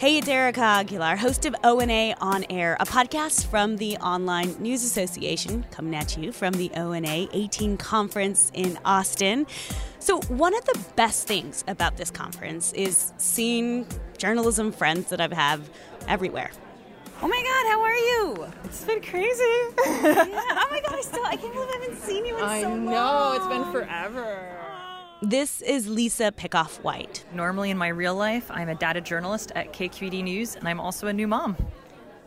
Hey, it's Erika Aguilar, host of ONA On Air, a podcast from the Online News Association, coming at you from the ONA 18 conference in Austin. So, one of the best things about this conference is seeing journalism friends that I have everywhere. Oh my God, how are you? It's been crazy. yeah. Oh my God, I still I can't believe I haven't seen you in I so long. I know it's been forever. This is Lisa Pickoff White. Normally, in my real life, I'm a data journalist at KQED News, and I'm also a new mom.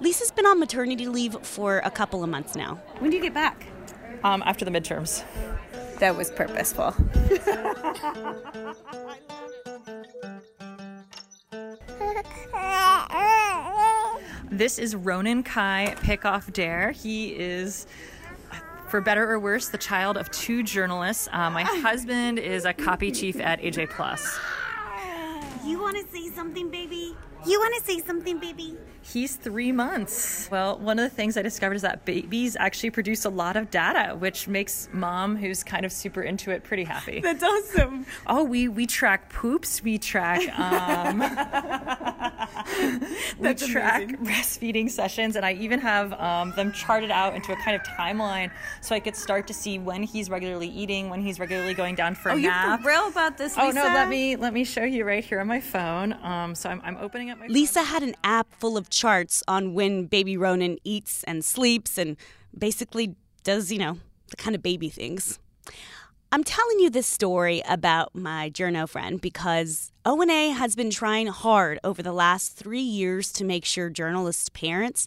Lisa's been on maternity leave for a couple of months now. When do you get back? Um, after the midterms. That was purposeful. this is Ronan Kai Pickoff Dare. He is for better or worse, the child of two journalists. Uh, my husband is a copy chief at AJ Plus. You want to say something, baby? You want to say something, baby? He's three months. Well, one of the things I discovered is that babies actually produce a lot of data, which makes mom, who's kind of super into it, pretty happy. That's awesome. Oh, we we track poops. We track um, we track amazing. breastfeeding sessions, and I even have um, them charted out into a kind of timeline, so I could start to see when he's regularly eating, when he's regularly going down for oh, a nap. Oh, you're real about this? Lisa? Oh no, let me let me show you right here on my phone. Um, so I'm, I'm opening up my. Lisa phone. had an app full of charts on when baby Ronan eats and sleeps and basically does, you know, the kind of baby things. I'm telling you this story about my journo friend because ONA has been trying hard over the last three years to make sure journalists' parents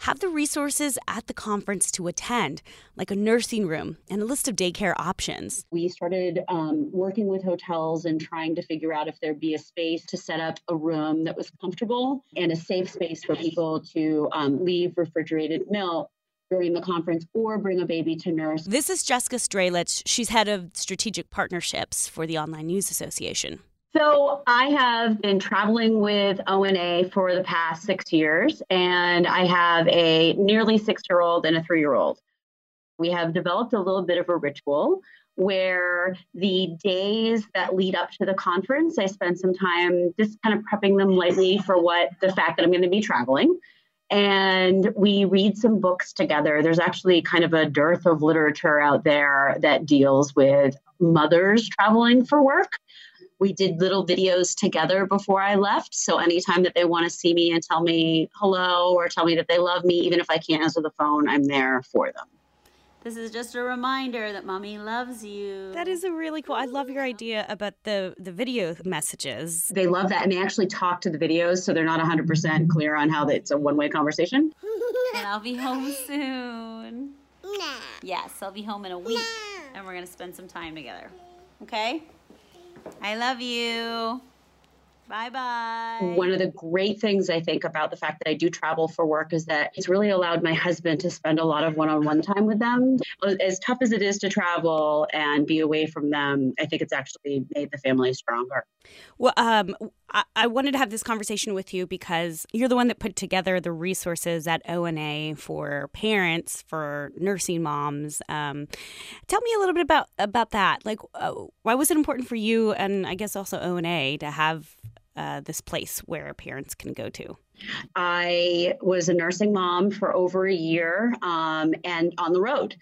have the resources at the conference to attend, like a nursing room and a list of daycare options. We started um, working with hotels and trying to figure out if there'd be a space to set up a room that was comfortable and a safe space for people to um, leave refrigerated milk during the conference or bring a baby to nurse. This is Jessica Strelitz. She's head of strategic partnerships for the Online News Association. So I have been traveling with ONA for the past six years, and I have a nearly six year old and a three year old. We have developed a little bit of a ritual where the days that lead up to the conference, I spend some time just kind of prepping them lightly for what the fact that I'm going to be traveling. And we read some books together. There's actually kind of a dearth of literature out there that deals with mothers traveling for work we did little videos together before I left. So anytime that they want to see me and tell me hello or tell me that they love me, even if I can't answer the phone, I'm there for them. This is just a reminder that mommy loves you. That is a really cool. I love your idea about the the video messages. They love that, and they actually talk to the videos, so they're not 100% clear on how it's a one way conversation. and I'll be home soon. Nah. Yes, I'll be home in a week, nah. and we're gonna spend some time together. Okay. I love you. Bye bye. One of the great things I think about the fact that I do travel for work is that it's really allowed my husband to spend a lot of one on one time with them. As tough as it is to travel and be away from them, I think it's actually made the family stronger. Well, um, I-, I wanted to have this conversation with you because you're the one that put together the resources at ONA for parents, for nursing moms. Um, tell me a little bit about about that. Like, uh, why was it important for you, and I guess also ONA, to have uh, this place where parents can go to? I was a nursing mom for over a year um, and on the road.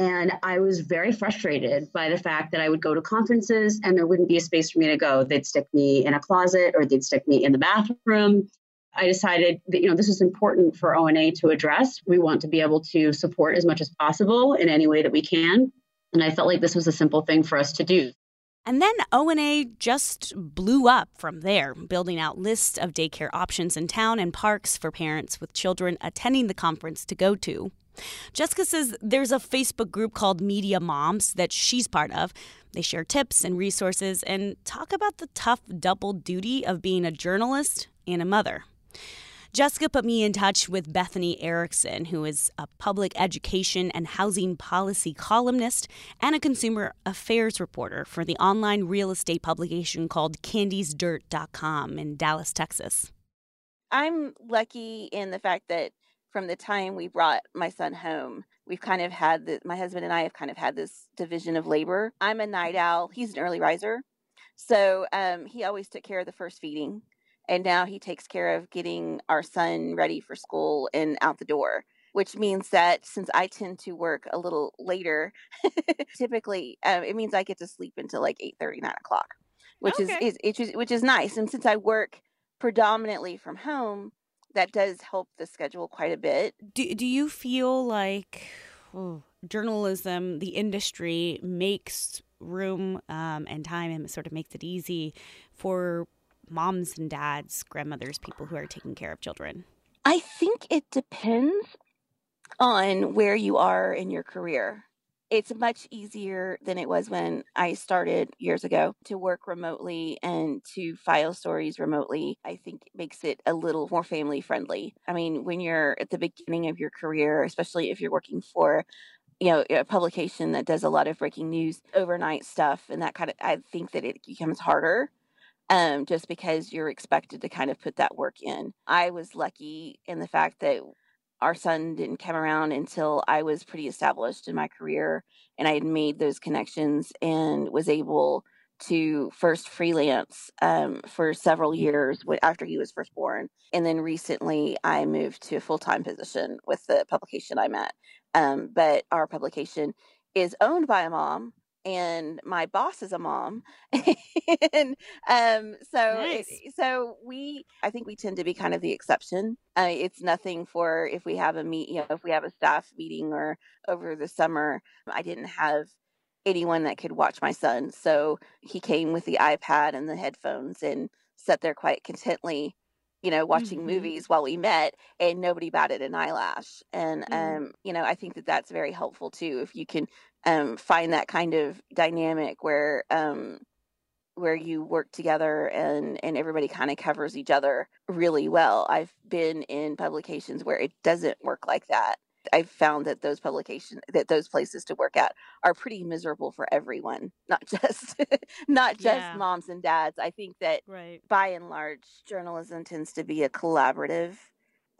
And I was very frustrated by the fact that I would go to conferences and there wouldn't be a space for me to go. They'd stick me in a closet or they'd stick me in the bathroom. I decided that you know this is important for ONA to address. We want to be able to support as much as possible in any way that we can. And I felt like this was a simple thing for us to do. And then ONA just blew up from there, building out lists of daycare options in town and parks for parents with children attending the conference to go to. Jessica says there's a Facebook group called Media Moms that she's part of. They share tips and resources and talk about the tough double duty of being a journalist and a mother. Jessica put me in touch with Bethany Erickson, who is a public education and housing policy columnist and a consumer affairs reporter for the online real estate publication called CandysDirt.com in Dallas, Texas. I'm lucky in the fact that from the time we brought my son home, we've kind of had the, my husband and I have kind of had this division of labor. I'm a night owl, he's an early riser. So um, he always took care of the first feeding and now he takes care of getting our son ready for school and out the door which means that since I tend to work a little later, typically um, it means I get to sleep until like 8 30, 9 o'clock, which okay. is, is, is, which is nice. And since I work predominantly from home, that does help the schedule quite a bit. Do, do you feel like oh, journalism, the industry, makes room um, and time and sort of makes it easy for moms and dads, grandmothers, people who are taking care of children? I think it depends on where you are in your career. It's much easier than it was when I started years ago to work remotely and to file stories remotely. I think it makes it a little more family friendly. I mean, when you're at the beginning of your career, especially if you're working for you know a publication that does a lot of breaking news overnight stuff and that kind of i think that it becomes harder um, just because you're expected to kind of put that work in i was lucky in the fact that our son didn't come around until I was pretty established in my career and I had made those connections and was able to first freelance um, for several years after he was first born. And then recently I moved to a full time position with the publication I'm at. Um, but our publication is owned by a mom and my boss is a mom and um so nice. so we i think we tend to be kind of the exception uh, it's nothing for if we have a meet you know if we have a staff meeting or over the summer i didn't have anyone that could watch my son so he came with the ipad and the headphones and sat there quite contently you know, watching mm-hmm. movies while we met and nobody batted an eyelash. And, mm-hmm. um, you know, I think that that's very helpful too. If you can um, find that kind of dynamic where, um, where you work together and, and everybody kind of covers each other really well. I've been in publications where it doesn't work like that. I've found that those publications that those places to work at are pretty miserable for everyone, not just not just yeah. moms and dads. I think that right. by and large journalism tends to be a collaborative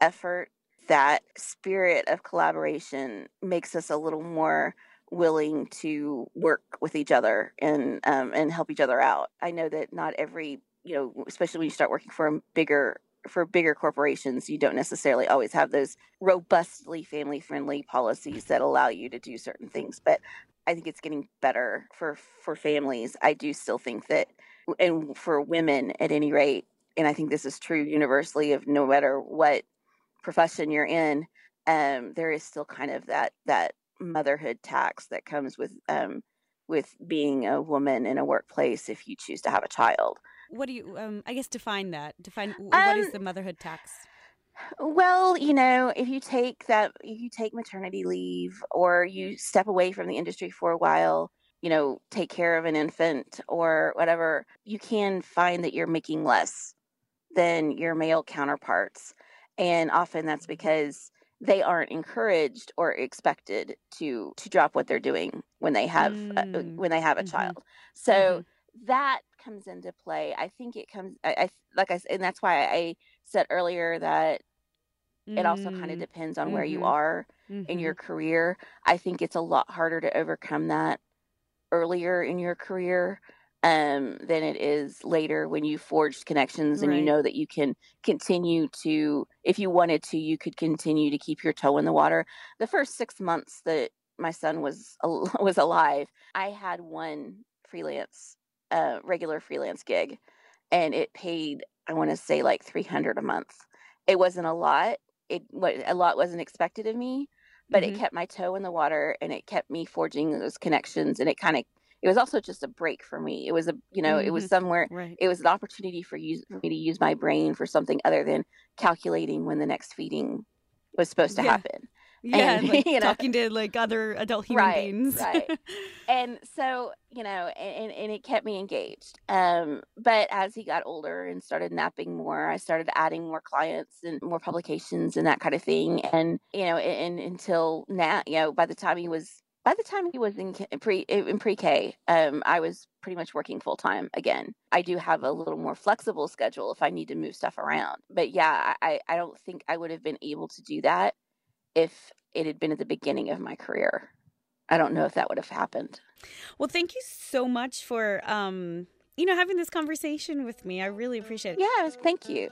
effort. That spirit of collaboration makes us a little more willing to work with each other and um, and help each other out. I know that not every you know, especially when you start working for bigger for bigger corporations, you don't necessarily always have those robustly family friendly policies that allow you to do certain things. But I think it's getting better for for families. I do still think that, and for women at any rate, and I think this is true universally of no matter what profession you're in, um, there is still kind of that that motherhood tax that comes with um, with being a woman in a workplace if you choose to have a child. What do you um i guess define that. Define what is um, the motherhood tax? well you know if you take that if you take maternity leave or you step away from the industry for a while you know take care of an infant or whatever you can find that you're making less than your male counterparts. And often that's because they aren't encouraged or expected to to drop what they're doing when they have mm. uh, when they have a mm-hmm. child so mm-hmm. that comes into play. I think it comes. I, I like I said, and that's why I said earlier that it also kind of mm, depends on mm-hmm. where you mm-hmm. are mm-hmm. in your career. I think it's a lot harder to overcome that earlier in your career um, than it is later when you forged connections and right. you know that you can continue to, if you wanted to, you could continue to keep your toe in the water. The first six months that my son was was alive, I had one freelance a regular freelance gig and it paid i want to say like 300 a month it wasn't a lot it what a lot wasn't expected of me but mm-hmm. it kept my toe in the water and it kept me forging those connections and it kind of it was also just a break for me it was a you know mm-hmm. it was mm-hmm. somewhere right. it was an opportunity for use for me to use my brain for something other than calculating when the next feeding was supposed to yeah. happen yeah, and, like you know, talking to like other adult human right, beings. right. And so, you know, and, and it kept me engaged. Um, but as he got older and started napping more, I started adding more clients and more publications and that kind of thing. And, you know, and, and until now, you know, by the time he was by the time he was in pre in pre-K, um, I was pretty much working full time again. I do have a little more flexible schedule if I need to move stuff around. But yeah, I, I don't think I would have been able to do that if it had been at the beginning of my career. I don't know if that would have happened. Well, thank you so much for um, you know, having this conversation with me. I really appreciate it. Yeah, thank you.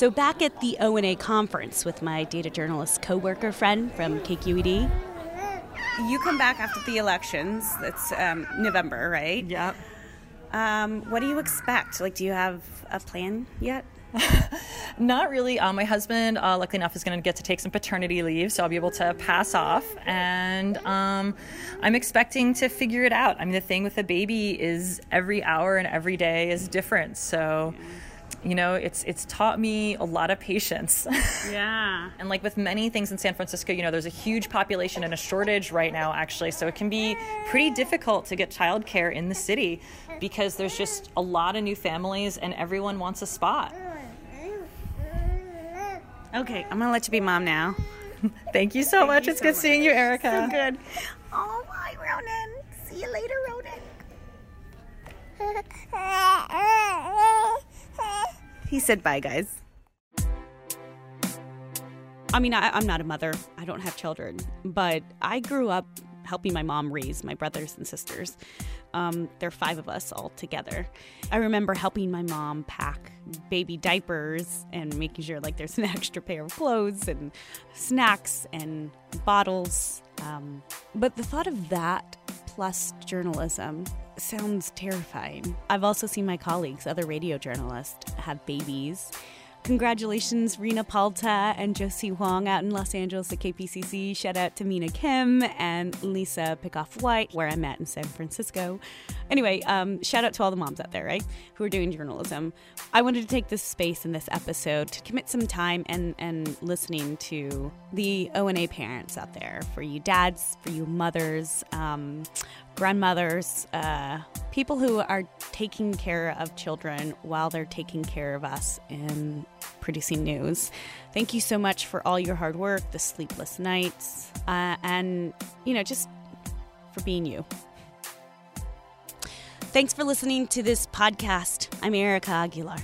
So back at the ONA conference with my data journalist coworker friend from KQED. You come back after the elections. That's um, November, right? Yep. Um, what do you expect? Like, do you have a plan yet? Not really. Uh, my husband, uh, luckily enough, is going to get to take some paternity leave, so I'll be able to pass off. And um, I'm expecting to figure it out. I mean, the thing with a baby is every hour and every day is different. So. Yeah you know it's it's taught me a lot of patience. Yeah. And like with many things in san francisco you know there's a huge population and a shortage right now actually. So it can be pretty difficult to get childcare in the city because there's just a lot of new families and everyone wants a spot. Okay i'm gonna let you be mom now. Thank you so Thank much. you it's so good much. seeing you erika so good. Oh bye ronan. See you later ronan he said bye, guys. I mean, I, am not a mother. I don't have children, but I grew up helping my mom raise my brothers and sisters. Um, there are five of us all together. I remember helping my mom pack baby diapers and making sure like there's an extra pair of clothes and snacks and bottles. Um, but the thought of that plus journalism sounds terrifying. I've also seen my colleagues, other radio journalists, have babies Congratulations, Rina Palta and Josie Huang out in Los Angeles at KPCC. Shout out to Mina Kim and Lisa Pickoff White, where I'm at in San Francisco. Anyway, um, shout out to all the moms out there, right, who are doing journalism. I wanted to take this space in this episode to commit some time and, and listening to the ONA parents out there, for you dads, for you mothers, um, grandmothers, uh, people who are taking care of children while they're taking care of us in producing news. Thank you so much for all your hard work, the sleepless nights, uh, and, you know, just for being you. Thanks for listening to this podcast. I'm Erika Aguilar.